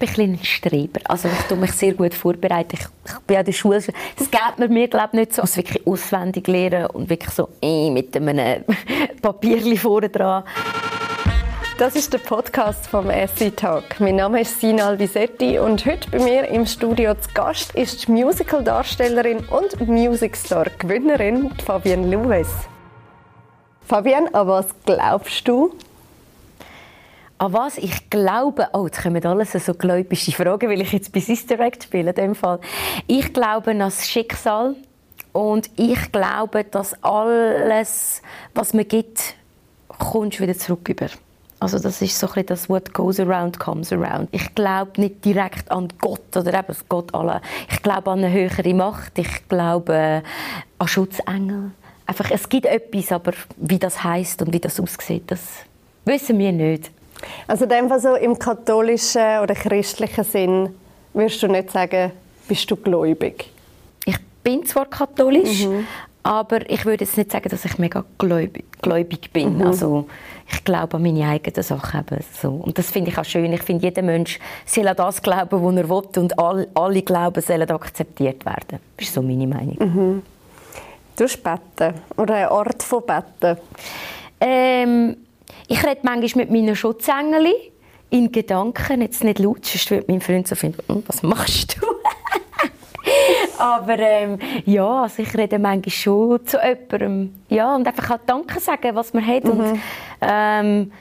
bin ein, bisschen ein Streber. Also ich tue mich sehr gut vorbereiten. Ich, ich bin an der Schule, das geht mir, mir glaube nicht so, also wirklich auswendig lernen und wirklich so äh, mit einem Papierchen vorne dran. Das ist der Podcast vom SC Talk. Mein Name ist Sina Alvisetti und heute bei mir im Studio zu Gast ist die Musical-Darstellerin und Music Star-Gewinnerin Fabienne Lewis. Fabienne, an was glaubst du? An was ich glaube, oh, jetzt kommen alles so gläubische Fragen, weil ich jetzt bei Sister Act spiele in dem Fall. Ich glaube an das Schicksal und ich glaube, dass alles, was man gibt, kommst wieder zurück über. Also das ist so ein das What goes around comes around. Ich glaube nicht direkt an Gott oder eben Gott alle. Ich glaube an eine höhere Macht. Ich glaube an Schutzengel. Einfach, es gibt etwas, aber wie das heißt und wie das aussieht, das wissen wir nicht. Also in dem Fall so im katholischen oder christlichen Sinn würdest du nicht sagen, bist du gläubig? Ich bin zwar katholisch, mhm. aber ich würde jetzt nicht sagen, dass ich mega gläubig, gläubig bin. Mhm. Also ich glaube an meine eigenen Sachen. Eben so. Und das finde ich auch schön. Ich finde, jeder Mensch soll an das glauben, was er will und all, alle Glauben sollen akzeptiert werden. Das ist so meine Meinung. Mhm. Du beten oder eine Art von Beten? Ähm, ich rede manchmal mit meinen Schutzengel in Gedanken, jetzt nicht laut, sonst würde mein Freund so finden, hm, was machst du? Aber ähm, ja, also ich rede manchmal schon zu jemandem. Ja, und einfach auch Danke sagen, was man hat. Mhm. Und, ähm,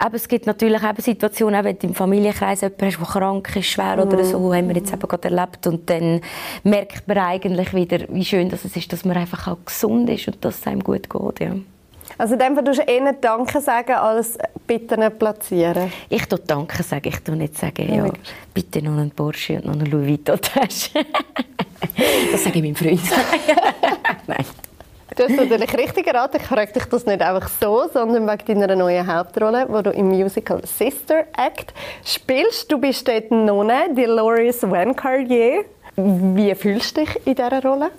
aber es gibt natürlich eben Situationen, wenn du im Familienkreis jemanden hast, der krank ist, schwer mhm. oder so, haben wir jetzt eben gerade erlebt. Und dann merkt man eigentlich wieder, wie schön das ist, dass man einfach auch gesund ist und dass es einem gut geht. Ja. Also in dem Fall tust du eher Danke sagen, als bitte platzieren? Ich tue Danke sagen, ich tue nicht sagen, ja, bitte noch einen Porsche und noch eine Louis Vuitton-Tasche. das sage ich meinem Freund. Nein. Du hast natürlich richtig geraten. Ich frage dich das nicht einfach so, sondern wegen deiner neuen Hauptrolle, die du im Musical Sister Act spielst. Du bist dort Nonne, Dolores Vancardier. Wie fühlst du dich in dieser Rolle?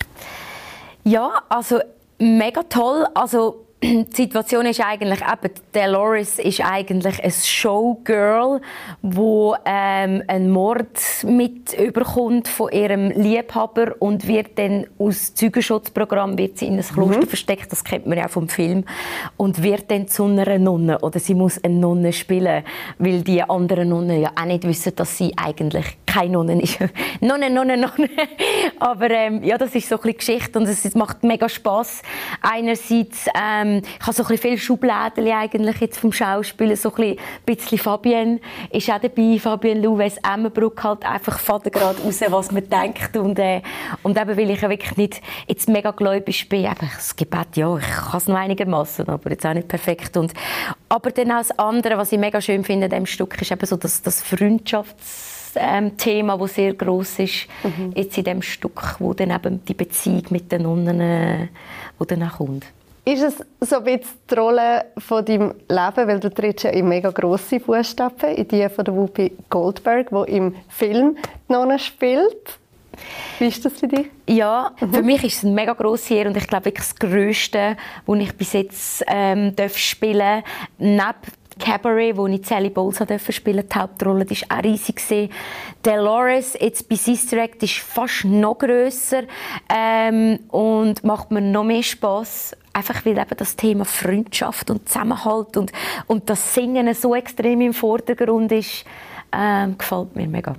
Ja, also mega toll. Also die Situation ist eigentlich eben, Dolores ist eigentlich ein Showgirl, wo ähm, einen Mord mit überkommt von ihrem Liebhaber und wird dann aus Zeugenschutzprogramm wird sie in ein Kloster mhm. versteckt, das kennt man ja auch vom Film und wird dann zu einer Nonne oder sie muss eine Nonne spielen, weil die anderen Nonnen ja auch nicht wissen, dass sie eigentlich keine Nonne ist. Nonne, Nonne, Nonne. Aber ähm, ja, das ist so ein bisschen Geschichte und es macht mega Spaß. Einerseits ähm, ähm, ich habe so ein viele Schubladen eigentlich jetzt vom Schauspielen, so ein bisschen Fabienne ist auch dabei, Fabienne Louwes Emmenbruck halt einfach faden gerade raus, was man denkt und, äh, und eben, weil ich ja wirklich nicht jetzt mega gläubig bin, eben, das Gebet, ja, ich kann es noch einigermaßen, aber jetzt auch nicht perfekt und aber dann auch das andere, was ich mega schön finde in diesem Stück, ist eben so das, das Freundschafts ähm, Thema, das sehr groß ist mhm. jetzt in dem Stück, wo dann eben die Beziehung mit den Nonnen, äh, wo dann kommt. Ist es so ein bisschen die Rolle von deinem Leben, weil du trittst ja in mega grosse Fußstapfen, in die von der Whoopi Goldberg, die im Film noch spielt? Wie ist das für dich? Ja, mhm. für mich ist es eine mega grosse Ehre und ich glaube wirklich das Größte, was ich bis jetzt ähm, darf spielen neben Cabaret, wo ich Sally Bowles spielen die Hauptrolle, die war auch riesig. Dolores, jetzt bei Sister Act, ist fast noch grösser ähm, und macht mir noch mehr Spass. Einfach weil eben das Thema Freundschaft und Zusammenhalt und, und das Singen so extrem im Vordergrund ist, ähm, gefällt mir mega.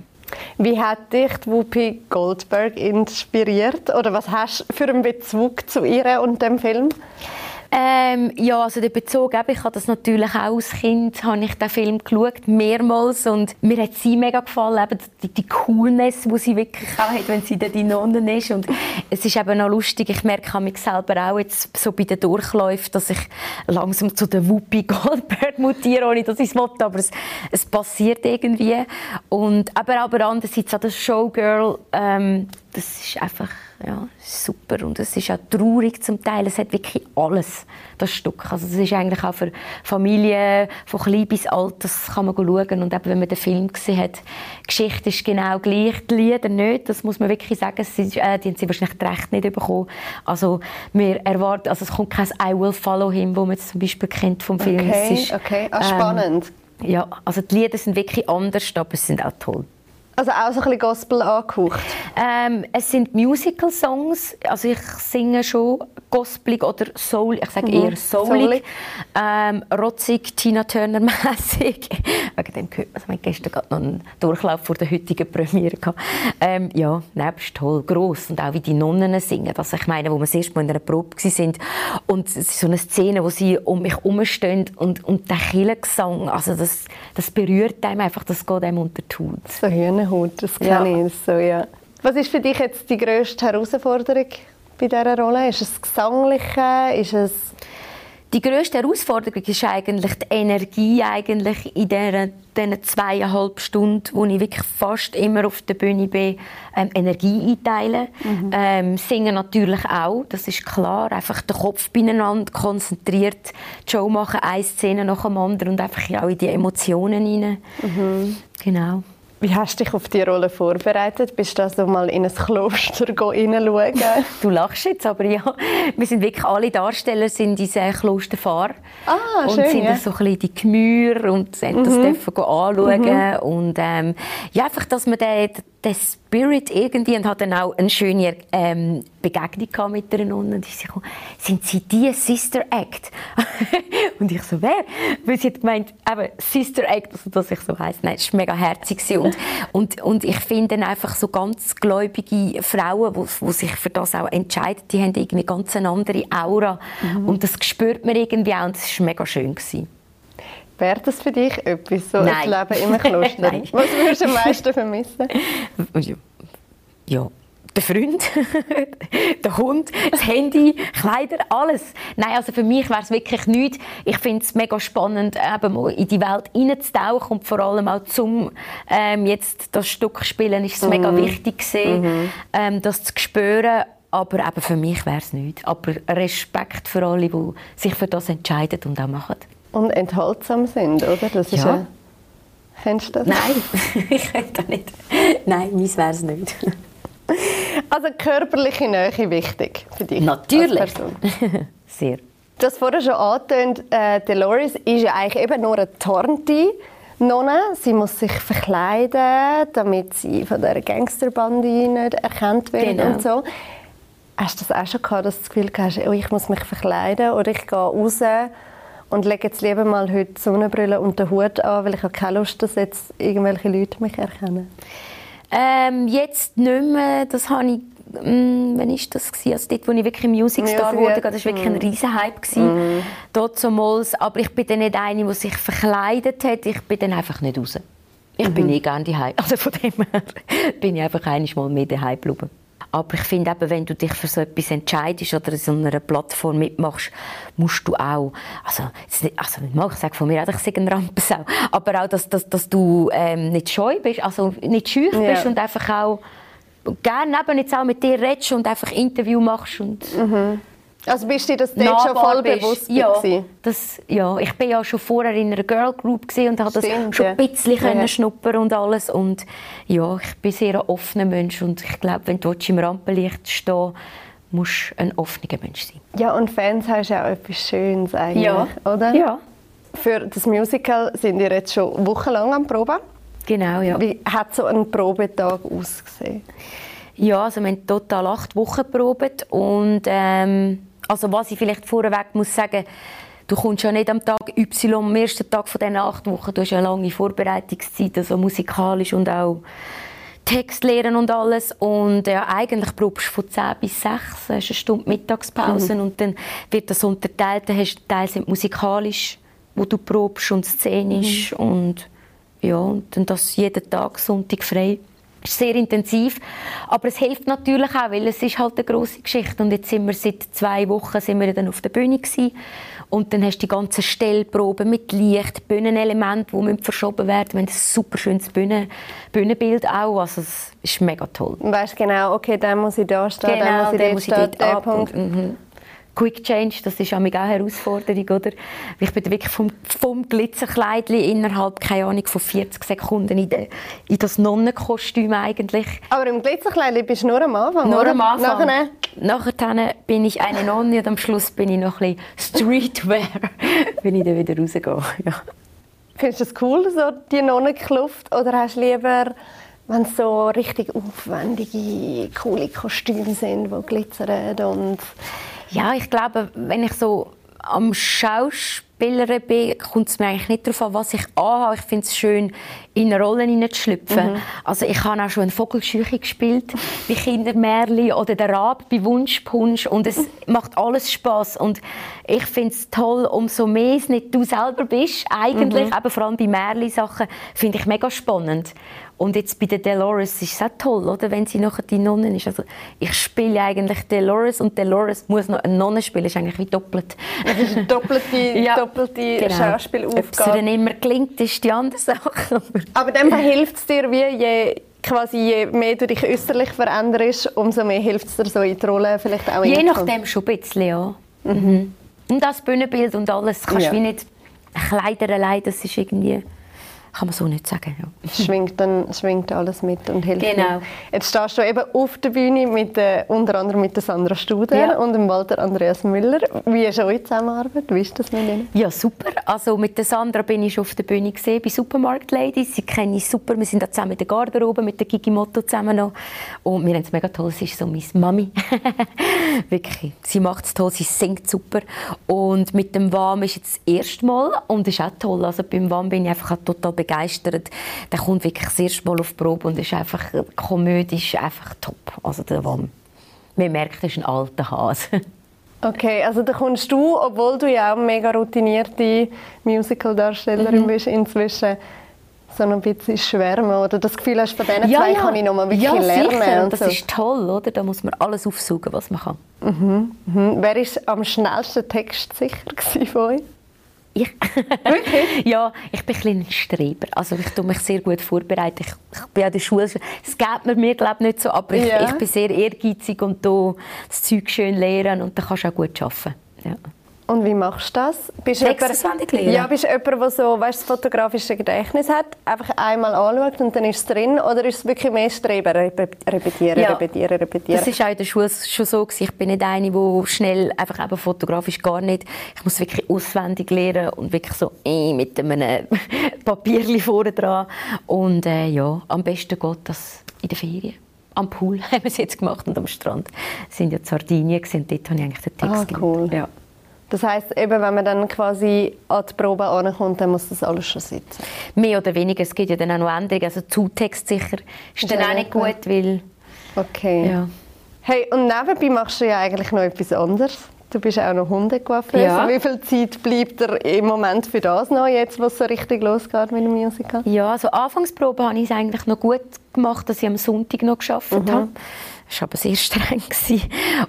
Wie hat dich Whoopi Goldberg inspiriert? Oder was hast du für einen Bezug zu ihr und dem Film? Ähm, ja, also der Bezug, ich habe das natürlich auch als Kind, habe ich den Film geschaut, mehrmals und mir hat sie mega gefallen, eben die, die Coolness, die sie wirklich auch hat, wenn sie da die Nonne ist und es ist eben auch lustig, ich merke an mich selber auch jetzt so bei den Durchläufen, dass ich langsam zu der Whoopi Goldberg mutiere, ohne dass ich es will, aber es, es passiert irgendwie und aber, aber andererseits auch das Showgirl, ähm, das ist einfach ja, super und es ist auch traurig zum Teil. Es hat wirklich alles, das Stück. Also es ist eigentlich auch für Familien von klein bis alt, das kann man schauen und eben, wenn man den Film gesehen hat, die Geschichte ist genau gleich, die Lieder nicht, das muss man wirklich sagen, sie, äh, die haben sie wahrscheinlich Recht nicht bekommen. Also wir erwarten, also es kommt kein I Will Follow Him, wo man jetzt zum Beispiel kennt vom Film. Okay, ist, okay, ah, spannend. Ähm, ja, also die Lieder sind wirklich anders, aber sie sind auch toll. Also auch so ein bisschen Gospel angehaucht? Ähm, es sind Musical-Songs. Also ich singe schon gospelig oder soul, ich sage mhm. eher soulig. soulig. Ähm, rotzig, Tina Turner-mässig. Wegen dem gehört also, wir gestern gerade noch einen Durchlauf vor der heutigen Premiere gehabt. Ähm, ja, nebst toll, gross. Und auch wie die Nonnen singen. Also ich meine, wo wir das erste Mal in einer Probe waren und es ist so eine Szene, wo sie um mich herumstehen und, und der Kirchengesang, also das, das berührt einem einfach, das geht einem unter die Haut. So Hühnerhaut, das kenne ja. ich so, ja. Was ist für dich jetzt die grösste Herausforderung bei dieser Rolle? Ist es Gesangliche? Ist es die grösste Herausforderung ist eigentlich die Energie eigentlich in diesen, zweieinhalb Stunden, wo ich wirklich fast immer auf der Bühne bin, ähm, Energie einteilen. Mhm. Ähm, singen natürlich auch, das ist klar. Einfach den Kopf beieinander, konzentriert die Show machen, eine Szene nach dem anderen und einfach auch in die Emotionen hinein. Mhm. Genau. Wie hast du dich auf die Rolle vorbereitet? Bist du also mal in ein Kloster hineinschauen? du lachst jetzt, aber ja. Wir sind wirklich alle Darsteller sind diese Klosterfahrer. Ah, und schön, sind ja. so ein bisschen die Gemüse und mhm. das dürfen anschauen. Mhm. Und ähm, ja, einfach, dass man den, den Spirit irgendwie und hat dann auch eine schöne ähm, Begegnung mit der Nonne und ich so, sind Sie die Sister Act? und ich so, wer? Weil sie hat gemeint, eben Sister Act, also dass ich so heiß. Nein, es war mega herzig und, und, und ich finde einfach so ganz gläubige Frauen, die sich für das auch entscheiden, die haben irgendwie ganz eine andere Aura mhm. und das spürt man irgendwie auch und das war mega schön gewesen. Wäre das für dich etwas, so Nein. ein Leben im Kloster? Was würdest du am meisten vermissen? Ja, der Freund, der Hund, das Handy, Kleider, alles. Nein, also für mich wäre es wirklich nichts. Ich finde es mega spannend, eben mal in die Welt hineinzutauchen und vor allem auch zum ähm, jetzt das Stück spielen, ist es mhm. mega wichtig gewesen, mhm. ähm, das zu spüren. Aber eben für mich wäre es nichts. Aber Respekt für alle, die sich für das entscheiden und auch machen und enthaltsam sind, oder? Das ist ja. ja Kennst du das? Nein, ich kenne das nicht. Nein, meins wäre es nicht. Also körperliche Nähe wichtig für dich Natürlich. als Person? Sehr. Du hast vorher schon angetönt, äh, Dolores ist ja eigentlich eben nur eine Tornte. Nonne. Sie muss sich verkleiden, damit sie von der Gangsterbande nicht erkannt wird genau. und so. Hast du das auch schon gehabt, dass du das Gefühl hast, oh, ich muss mich verkleiden oder ich gehe raus und lege jetzt lieber mal heute die Sonnenbrille und den Hut an, weil ich habe keine Lust, dass jetzt irgendwelche Leute mich erkennen. Ähm, jetzt nicht mehr. Das habe ich mm, wann war das? Gewesen? Also dort, wo ich wirklich Music Star wurde, das war wirklich ein mm. riesen Hype. Mm. Dort zumals. Aber ich bin dann nicht eine, die sich verkleidet hat. Ich bin dann einfach nicht raus. Ich mhm. bin nie gerne daheim. Also von dem her bin ich einfach einmal mehr daheim geblieben. Aber ich finde eben, wenn du dich für so etwas entscheidest oder in so einer Plattform mitmachst, musst du auch, also, also ich sage von mir auch, ich sage ein Rampensau, aber auch, dass, dass, dass du ähm, nicht scheu bist, also nicht schüch ja. bist und einfach auch gerne eben jetzt auch mit dir redest und einfach Interview machst und mhm. Also bist du dir das dort schon voll bist. bewusst ja, das, ja, ich war ja schon vorher in einer Girl Group und habe das schon ein bisschen ja. schnuppern und alles und ja, ich bin sehr ein offener Mensch und ich glaube, wenn du im Rampenlicht stehst, musst du ein offener Mensch sein. Ja, und Fans hast ja auch etwas Schönes eigentlich, ja. oder? Ja. Für das Musical sind wir jetzt schon wochenlang am Proben. Genau, ja. Wie hat so ein Probetag ausgesehen? Ja, also wir haben total acht Wochen probiert und ähm, also was ich vielleicht vorweg muss sagen, du kommst ja nicht am Tag Y, am ersten Tag von diesen acht Wochen, du hast eine lange Vorbereitungszeit, also musikalisch und auch Text lernen und alles. Und ja, eigentlich probst du von 10 bis 6, hast eine Stunde Mittagspause mhm. und dann wird das unterteilt. Dann hast du Teil sind musikalisch, wo du probst und szenisch mhm. und ja, und dann das jeden Tag Sonntag frei sehr intensiv, aber es hilft natürlich auch, weil es ist halt eine große Geschichte und jetzt sind wir seit zwei Wochen sind wir dann auf der Bühne gewesen. und dann hast du die ganzen Stellproben mit Licht, Bühnenelementen, die verschoben werden. Wir haben ein super schönes Bühnen Bühnenbild auch, also es ist mega toll. Und weißt genau, okay, dann muss ich da stehen, genau, dann muss ich dort stehen, der Punkt. Mhm. Quick Change, das ist auch eine Herausforderung, oder? Ich bin wirklich vom, vom Glitzerkleidchen innerhalb, keine Ahnung, von 40 Sekunden in, de, in das Nonnenkostüm eigentlich. Aber im Glitzerkleidchen bist du nur am Anfang, Nur oder? am Anfang. Nachher? Nachher bin ich eine Nonne und am Schluss bin ich noch ein bisschen Streetwear, wenn ich dann wieder rausgehe, ja. Findest du es cool, so die Nonnenkluft, oder hast du lieber wenn es so richtig aufwendige, coole Kostüme sind, die glitzern und... Ja, ich glaube, wenn ich so am Schauspielern bin, kommt es mir eigentlich nicht darauf an, was ich anhabe. Ich finde es schön, in eine Rolle hineinzuschlüpfen. Mhm. Also ich habe auch schon eine Vogelscheuche gespielt, wie Kindermärli oder der Rab bei Wunschpunsch und es macht alles Spaß und ich finde es toll, umso mehr es nicht du selber bist, eigentlich, mhm. eben vor allem bei Märli-Sachen, finde ich mega spannend. Und jetzt bei der Dolores ist es auch toll, oder? wenn sie nachher die Nonne ist. Also ich spiele eigentlich Dolores und Dolores muss noch eine Nonne spielen. Das ist eigentlich wie doppelt. Das ist eine doppelte, ja, doppelte genau. Schauspielaufgabe. Ob es dann immer gelingt, ist die andere Sache. Aber dann hilft es dir, wie je quasi je mehr du dich äußerlich veränderst, umso mehr hilft es dir so in die Rolle vielleicht auch Je nachdem schon ein bisschen, ja. Mhm. Und das Bühnenbild und alles kannst du ja. wie nicht Kleider allein, das ist irgendwie kann man so nicht sagen. Ja. Schwingt dann schwingt alles mit und hilft genau. Mit. Jetzt stehst du eben auf der Bühne mit, äh, unter anderem mit der Sandra Studer ja. und dem Walter Andreas Müller. Wie ist eure Zusammenarbeit? Wie ist das mit ihnen? Ja, super. Also mit der Sandra bin ich schon auf der Bühne gesehen bei Supermarkt Ladies. Sie kenne ich super. Wir sind da zusammen in der Garderobe mit der Gigi Motto zusammen noch. Und wir haben es mega toll. Sie ist so meine Mami. Wirklich. Sie macht es toll. Sie singt super. Und mit dem WAM ist jetzt das erste Mal und ist auch toll. Also beim WAM bin ich einfach total begeistert. Der kommt wirklich das erste Mal auf die Probe und ist einfach komödisch einfach top. Also der Wam. Man merkt, er ist ein alter Hase. Okay, also da kommst du, obwohl du ja auch mega routinierte Musical-Darstellerin mhm. bist, inzwischen so ein bisschen schwärmen oder das Gefühl hast, von diesen ja, zwei ja. kann ich noch mal wirklich ja, lernen. Sicher. Und das so. ist toll, oder? Da muss man alles aufsaugen, was man kann. Mhm. Mhm. Wer war am schnellsten Text sicher von euch? Ich? Wirklich? ja, ich bin ein, ein Streber. Also ich tue mich sehr gut vorbereiten. Ich, ich bin an der Schule, es geht mir, mir glaub, nicht so, aber ich, ja. ich bin sehr ehrgeizig und das Zeug schön lernen und dann kannst du auch gut arbeiten. Ja. Und wie machst du das? Bist du jemand, ja, bist du jemand, der so, weißt, das fotografische Gedächtnis hat, einfach einmal anschaut und dann ist es drin? Oder ist es wirklich mehr Streben, repetieren, ja. repetieren, repetieren? Das war auch in der Schule schon so. Gewesen. Ich bin nicht eine, die schnell, einfach eben fotografisch gar nicht, ich muss wirklich auswendig lernen und wirklich so äh, mit einem Papierchen vorne dran. Und äh, ja, am besten geht das in der Ferien am Pool haben wir es jetzt gemacht und am Strand wir sind ja in Sardinien und dort habe ich eigentlich den Text ah, cool. Ja. Das heißt, eben, wenn man dann quasi an die Probe ankommt, dann muss das alles schon sitzen. Mehr oder weniger. Es gibt ja dann auch noch Änderungen. Also Zutext sicher ist dann ja, auch nicht gut, weil... Okay. Ja. Hey, und nebenbei machst du ja eigentlich noch etwas anderes. Du bist auch noch Hundecoiffeuse. Ja. Wie viel Zeit bleibt dir im Moment für das noch, jetzt, wo es so richtig losgeht mit dem Musical? Ja, also Anfangsprobe habe ich es eigentlich noch gut gemacht, dass ich am Sonntag noch geschafft mhm. habe. Das war aber sehr streng.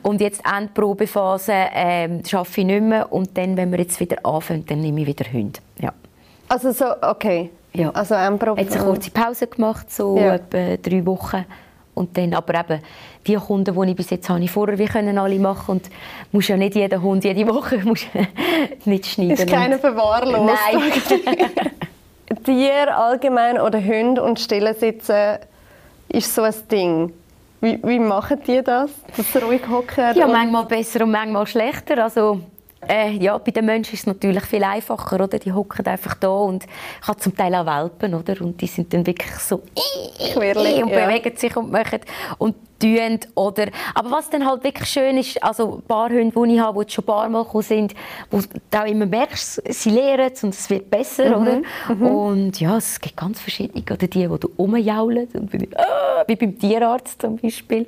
Und jetzt Endprobephase ähm, arbeite ich nicht mehr. Und dann, wenn wir jetzt wieder anfangen, dann nehme ich wieder Hunde. Ja. Also so, okay. Ja. Also Endprobe. Jetzt eine kurze Pause gemacht, so ja. etwa drei Wochen. Und dann, aber eben, die Kunden, die ich bis jetzt habe, ich vorher wie können alle machen und muss ja nicht jeden Hund jede Woche muss nicht schneiden. Ist keiner verwahrlost. Nein. Tier allgemein oder Hunde und Stille sitzen ist so ein Ding. Wie, wie machen die das, sie ruhig hocken? Ja, manchmal besser und manchmal schlechter. Also, äh, ja, bei den Menschen ist es natürlich viel einfacher, oder? Die hocken einfach da und ich habe zum Teil auch Welpen, oder? Und die sind dann wirklich so Quirlig, und bewegen sich und machen und tun. Oder, aber was dann halt wirklich schön ist, also ein paar Hunde, die ich habe, die schon ein paar Mal gekommen sind, wo du auch immer merkst, sie lernen es und es wird besser, mhm. oder? Mhm. Und ja, es gibt ganz verschiedene. Oder die, die du rumjaulen, ah, wie beim Tierarzt zum Beispiel.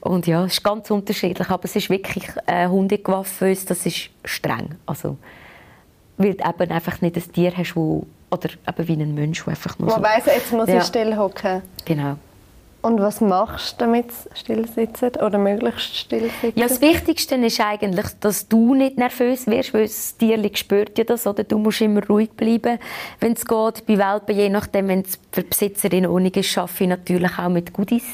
Und ja, es ist ganz unterschiedlich, aber es ist wirklich äh, Hundegewaffeus, das ist streng. Also, weil du eben einfach nicht ein Tier hast, wo, oder eben wie ein Mensch, der einfach nur Man so... weiss, jetzt muss ja. ich still hocken. Genau. Und was machst du, damit sie still sitzen oder möglichst still sitzen? Ja, das Wichtigste ist eigentlich, dass du nicht nervös wirst, weil das Tier spürt ja das, oder? Du musst immer ruhig bleiben, wenn es geht. Bei Welpen, je nachdem, wenn es für die Besitzerin ohne ist, arbeite ich natürlich auch mit Goodies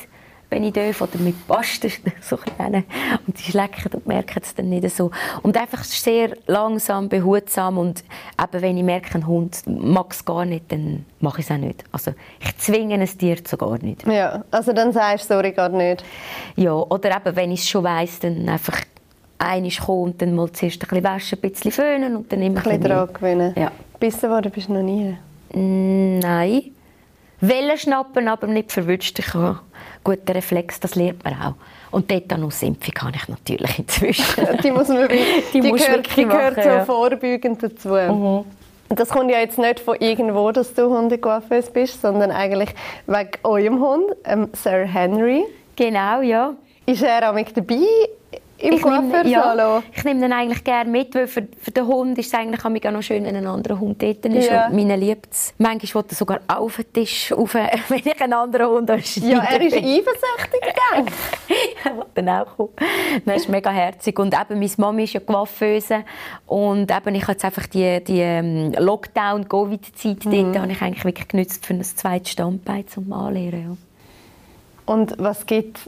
wenn ich darf, oder mit Pasten, so kleine. Und die schlecken und merken es dann nicht so. Und einfach sehr langsam, behutsam und eben, wenn ich merke, ein Hund mag es gar nicht, dann mache ich es auch nicht. Also ich zwinge ein Tier zu gar nicht. Ja, also dann sagst du, sorry, gar nicht. Ja, oder eben, wenn ich es schon weiss, dann einfach einmal kommen und dann mal zuerst ein bisschen waschen, ein bisschen föhnen und dann immer ein bisschen dran gewöhnen. Ja. Bissen worden bist du noch nie? Mm, nein. Wellen schnappen, aber nicht verwünscht. Ich habe guten Reflex, das lernt man auch. Und Tetanusimpfung habe ich natürlich inzwischen. die muss man die, die, die gehört, die gehört machen, so ja. vorbeugend dazu. Mhm. Das kommt ja jetzt nicht von irgendwo, dass du Hundecoiffeuse bist, sondern eigentlich wegen eurem Hund, ähm, Sir Henry. Genau, ja. Ist er auch mit dabei im ich nehme, ja, ich nehme den eigentlich gerne mit, weil für, für den Hund ist es eigentlich auch noch schön, wenn ein anderer Hund dort ist. Ja. Und meine liebt es. Manchmal will er sogar auf den Tisch, auf, wenn ich einen anderen Hund habe. Ja, er ist eifersüchtig, er will dann auch kommen. Das ist mega herzig. Und eben, meine Mama ist ja Coiffeuse. Und eben, ich habe jetzt einfach die, die ähm, Lockdown-Covid-Zeit mhm. dort habe ich eigentlich wirklich genutzt für ein zweites Standbein zum Anlehren. Ja. Und was gibt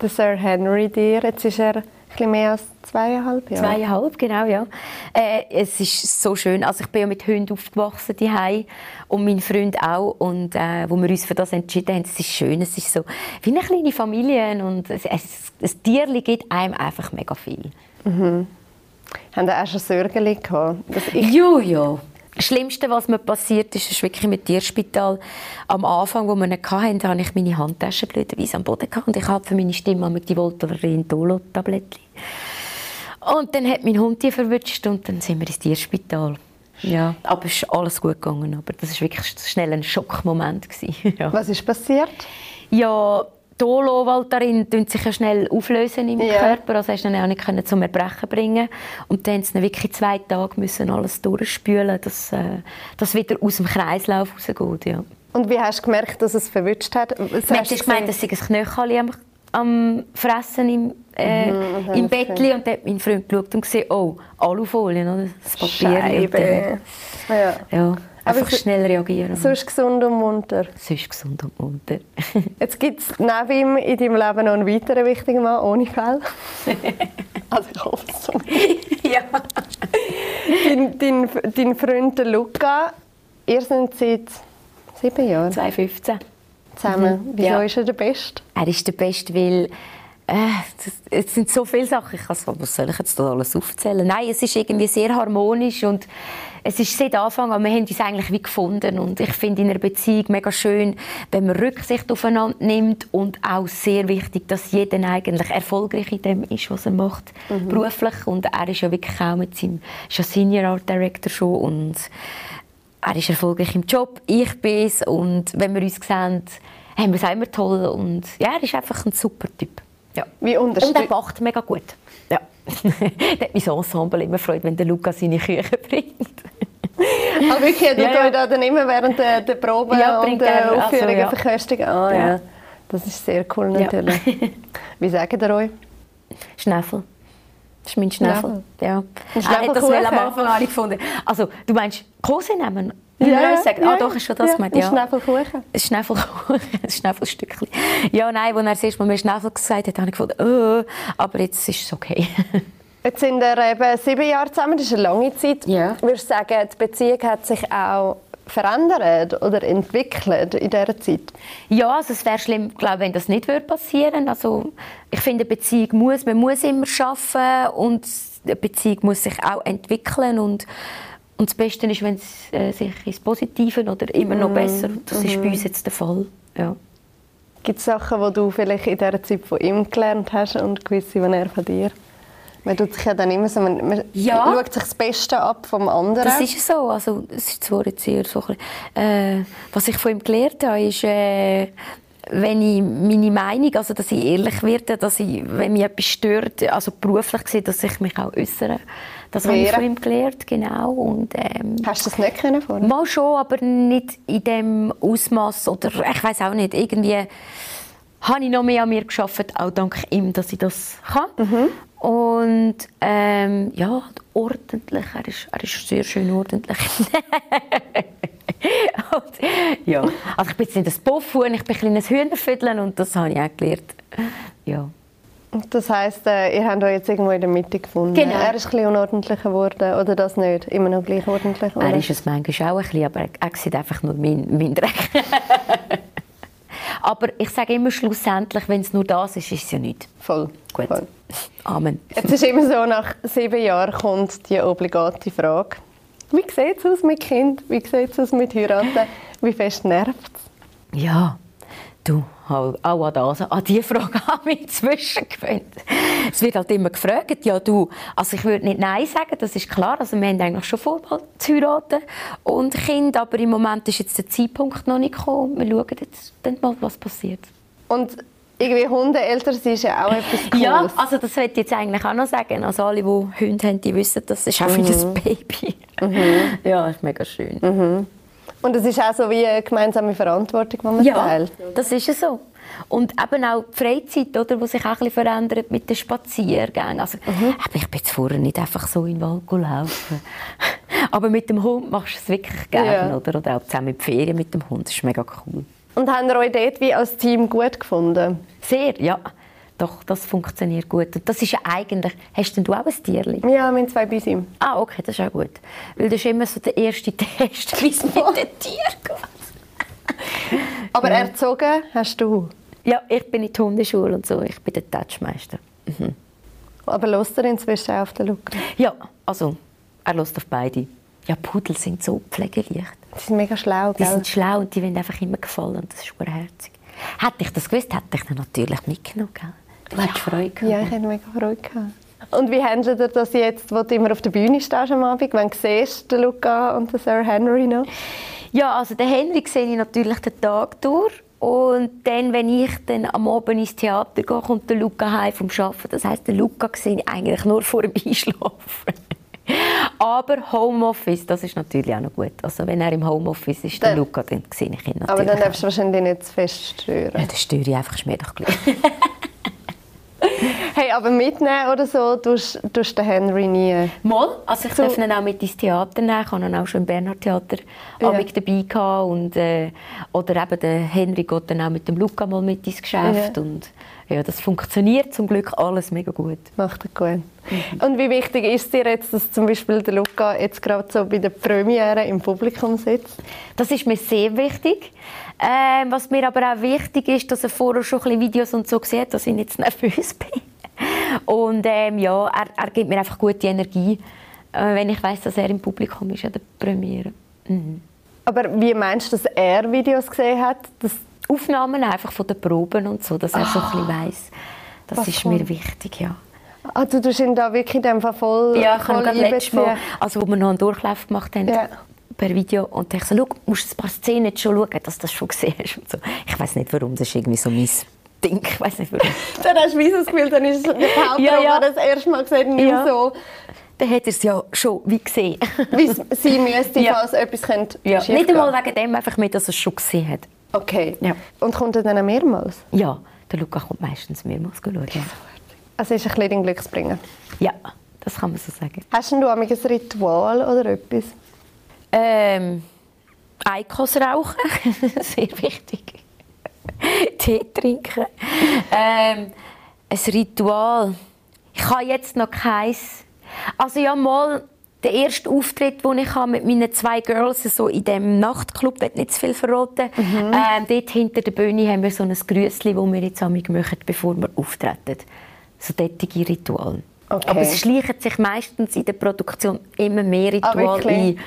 der Sir Henry dir? Jetzt ist er bisschen mehr als zweieinhalb Jahre. Zweieinhalb, genau, ja. Äh, es ist so schön. Also ich bin ja mit Hunden aufgewachsen die und mein Freund auch. Und äh, wo wir uns für das entschieden haben, es ist schön. Es ist so wie eine kleine Familie und es, es, ein Tierli gibt einem einfach mega viel. Mhm. Haben Sie auch schon Sorgen gehabt? Jo, ja. Das Schlimmste, was mir passiert ist, ist wirklich mit Tierspital. Am Anfang, wo wir ihn hatten, hatte ich meine Handtasche blöderweise am Boden gehabt und ich habe für meine Stimme die Voltaren Dolo-Tablettchen. Und dann hat mein Hund die verwünscht und dann sind wir ins Tierspital. Ja, aber es ist alles gut gegangen. Aber das war wirklich schnell ein Schockmoment. ja. Was ist passiert? Ja, Dolo-Valtarin sich ja schnell auflösen im yeah. Körper, also hast du ihn auch nicht zum Erbrechen bringen und dann mussten wirklich zwei Tage müssen alles durchspülen, dass äh, das wieder aus dem Kreislauf rausgeht, ja. Und wie hast du gemerkt, dass es verwünscht hat? Was Man hat gemeint, dass ich ein Knöchel am, am Fressen im, äh, mhm, im Bettli und dann hat mein Freund geschaut und gesehen, oh, Alufolien, oder? das Papier. Scheibe. ja. ja. Einfach so, schnell reagieren. Sonst gesund und munter. Sonst gesund und munter. Jetzt gibt es neben ihm in deinem Leben noch einen weiteren wichtigen Mann ohne Fell. also ich hoffe es so. ja. Dein, dein, dein Freund Luca, ihr seid seit sieben Jahren? 2015. Zusammen. Mhm. Wieso ja. ist er der Beste? Er ist der Beste, weil äh, es sind so viele Sachen. Ich kann, was soll ich jetzt da alles aufzählen? Nein, es ist irgendwie sehr harmonisch und es ist seit Anfang an, wir haben uns eigentlich wie gefunden und ich finde in einer Beziehung mega schön, wenn man Rücksicht aufeinander nimmt und auch sehr wichtig, dass jeder eigentlich erfolgreich in dem ist, was er macht, mhm. beruflich und er ist ja wirklich auch mit seinem ist ja Senior Art Director schon und er ist erfolgreich im Job, ich bin es und wenn wir uns sehen, haben wir es immer toll und ja, er ist einfach ein super Typ. Ja. Wie und er macht mega gut. Ja. da hat mein Ensemble immer Freude, wenn der Luca seine Küche bringt. Aber wirklich, du ja, ja. dann immer während der, der Probe ja, und der also, Aufführungen also, ja. verköstigen. Ah, ja. ja. Das ist sehr cool natürlich. Wie sagen ihr euch? Schnäffel. Das ist mein Schnäffel. Ja. Er hat das am Anfang an gefunden. Also, du meinst Kose nehmen? Ja, ja, sagen, ah, doch, ist schon das ja, gemeint. Ja. Ein Schnäffelkuchen. Ein Schnäffelkuchen, ein Schnäffelstückchen. Ja, nein, als er das erste Mal mir Schnäffel gesagt hat, habe ich gefunden, oh, aber jetzt ist es okay. Jetzt sind wir eben sieben Jahre zusammen, das ist eine lange Zeit. Ja. Würdest du sagen, die Beziehung hat sich auch verändert oder entwickelt in dieser Zeit? Ja, also es wäre schlimm, glaube wenn das nicht passieren würde. Also ich finde, eine Beziehung muss, man muss immer arbeiten und eine Beziehung muss sich auch entwickeln und und das Beste ist, wenn es äh, sich ins Positive oder immer noch mhm. besser. Das mm. ist bei uns mhm. jetzt der Fall. Ja. Gibt es Sachen, die du vielleicht in dieser Zeit von ihm gelernt hast und gewisse, die er von dir? Man tut sich ja dann immer so, man, man ja. schaut sich das Beste ab vom anderen. Das ist so. Also, es ist zwar jetzt eher so äh, was ich von ihm gelernt habe, ist, äh, wenn ich meine Meinung, also dass ich ehrlich werde, dass ich, wenn mich etwas stört, also beruflich gesehen, dass ich mich auch äußere. Das habe ich von ihm gelernt, genau. Und, ähm, Hast du das nicht können vorher? Mal schon, aber nicht in dem Ausmaß oder ich weiß auch nicht, irgendwie habe ich noch mehr an mir geschafft, auch dank ihm, dass ich das kann. Mhm. Und ähm, ja, ordentlich. Er ist, er ist sehr schön ordentlich. und, ja. Also ich bin jetzt nicht ein Poffuhn, ich bin ein kleines Hühnerfüddeln und das habe ich auch gelernt. Ja. Das heisst, äh, ihr habt euch jetzt irgendwo in der Mitte gefunden. Genau. Er ist ein bisschen unordentlicher geworden, oder das nicht? Immer noch gleich ordentlich? Oder? Er ist es manchmal auch ein bisschen, aber er sieht einfach nur mein, mein Dreck. Aber ich sage immer schlussendlich, wenn es nur das ist, ist es ja nicht. Voll. Gut. Voll. Amen. Jetzt ist immer so, nach sieben Jahren kommt die obligate Frage. Wie sieht es aus mit Kind? Wie sieht es aus mit Heiraten? Wie fest nervt es? Ja, du, auch an, das, an diese Frage habe ich inzwischen gewöhnt. Es wird halt immer gefragt, ja du, also ich würde nicht Nein sagen, das ist klar, also wir haben eigentlich schon vor, zu heiraten und Kind, aber im Moment ist jetzt der Zeitpunkt noch nicht gekommen. Wir schauen jetzt dann mal, was passiert. Und irgendwie Hundeeltern sind ja auch etwas Cooles. Ja, also das wollte ich jetzt eigentlich auch noch sagen. Also alle, die Hunde haben, die wissen, das ist auch mhm. wie ein Baby. Mhm. Ja, das ist mega schön. Mhm. Und es ist auch so wie eine gemeinsame Verantwortung, die man ja, teilt. das ist ja so. Und eben auch die Freizeit, oder, die sich auch ein bisschen verändert mit den Spaziergängen. Also, mhm. Ich bin jetzt vorher nicht einfach so in den Wald laufen. Aber mit dem Hund machst du es wirklich gerne. Ja. Oder? oder auch zusammen die Ferien mit dem Hund. Das ist mega cool. Und haben ihr euch dort wie als Team gut gefunden? Sehr, ja. Doch, das funktioniert gut. Und das ist ja eigentlich... Hast denn du auch ein Tierli? Ja, mein zwei Büsi. Ah, okay, das ist auch gut. Weil das ist immer so der erste Test, wie es mit den Tieren geht. Aber ja. erzogen hast du? Ja, ich bin in der Hundeschule und so. Ich bin der Touchmeister. Mhm. Aber lässt er inzwischen auf den Look? Ja, also er lässt auf beide. Ja, Pudel sind so pflegeleicht. Die sind mega schlau, gell? Die sind schlau und die wollen einfach immer gefallen und das ist herzig. Hätte ich das gewusst, hätte ich dann natürlich mitgenommen, gell? Du ja. hättest Freude gehabt. Ja, ich hätte mega Freude gehabt. Und wie handelt ihr das jetzt, wo du immer auf der Bühne stehst am Abend, wenn du siehst, den Luca und den Sir Henry noch? Ja, also den Henry sehe ich natürlich den Tag durch. Und dann, wenn ich dann am Abend ins Theater gehe, kommt der Luca heim vom Arbeiten. Das heisst, den Luca sehe ich eigentlich nur vor dem Einschlafen. Aber Homeoffice, das ist natürlich auch noch gut. Also wenn er im Homeoffice ist, der Luca, dann sehe ich ihn natürlich Aber dann darfst du wahrscheinlich nicht zu fest stören. Ja, dann störe ich einfach, ist mir doch gleich. hey, aber mitnehmen oder so tust du den Henry nie? Mal, also ich so. darf ihn auch mit ins Theater nehmen. Ich habe ihn auch schon im Bernhard Theater ja. dabei gehabt. Und, äh, oder eben der Henry geht dann auch mit dem Luca mal mit ins Geschäft. Ja. Und, ja, das funktioniert zum Glück alles mega gut. Macht er gut. Mhm. Und wie wichtig ist dir jetzt, dass zum Beispiel der Luca jetzt gerade so bei der Premiere im Publikum sitzt? Das ist mir sehr wichtig. Ähm, was mir aber auch wichtig ist, dass er vorher schon ein bisschen Videos und so sieht, dass ich nicht nervös bin. Und ähm, ja, er, er gibt mir einfach gute Energie, äh, wenn ich weiß, dass er im Publikum ist an der Premiere. Mhm. Aber wie meinst du, dass er Videos gesehen hat? Dass Aufnahmen einfach von den Proben und so, dass er ah, so ein bisschen ah. weiss. Das ist mir wichtig, ja. Ah, du ihn da wirklich dem voll Ja, ich habe letztes Mal, also wo wir noch einen Durchlauf gemacht haben, ja. per Video, und ich so, schau, musst ein paar Szenen jetzt schon schauen, dass du das schon gesehen hast. Und so. Ich weiß nicht, warum, das ist irgendwie so mein Ding, ich weiß nicht warum. dann hast du wie das Gefühl, dann ist der Hauptrolle ja, ja. das erste Mal gesehen, nicht ja. so dann hat er es ja schon wie gesehen. wie sie müsste, ja. falls etwas könnte ja. Nicht einmal wegen dem, einfach mehr, dass er es schon gesehen hat. Okay. Ja. Und kommt er dann mehrmals? Ja, der Luca kommt meistens mehrmals schauen. Ja. Also ist ein bisschen Glücksbringer? Ja, das kann man so sagen. Hast du ein Ritual oder etwas? Ähm, Eikos rauchen, sehr wichtig. Tee trinken. Ähm, ein Ritual. Ich habe jetzt noch keins. Also ja, mal der erste Auftritt, den ich mit meinen zwei Girls so in dem Nachtclub, ich nicht zu viel verraten, mhm. ähm, dort hinter der Bühne haben wir so ein Grüßli, das wir jetzt machen, bevor wir auftreten. So tätige Ritual. Okay. Aber es schleicht sich meistens in der Produktion immer mehr ah, Ritual ah, ein.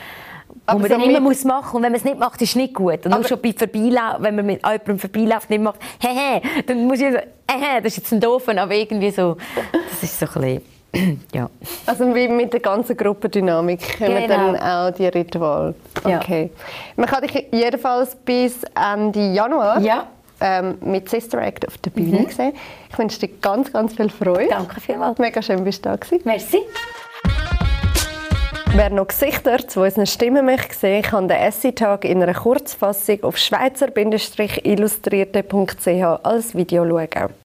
Aber man so dann immer muss machen und wenn man es nicht macht, ist es nicht gut. Und nur schon bei Vorbeilaufen, wenn man mit jemandem vorbeiläuft nicht macht, hehe, dann muss ich so, hehe, das ist jetzt ein doofen, aber irgendwie so, das ist so ein bisschen ja. Also wie mit der ganzen Gruppendynamik kommen genau. dann auch die Rituale. Okay. Ja. Man kann dich jedenfalls bis Ende Januar ja. Ähm, mit Sister Act auf der Bühne mhm. sehen. Ich wünsche dir ganz, ganz viel Freude. Danke vielmals. Mega schön, bist du da gewesen. Merci. Wer noch Gesichter zu unseren Stimmen möchte sehen, kann den Essay-Tag in einer Kurzfassung auf schweizer-illustrierte.ch als Video schauen.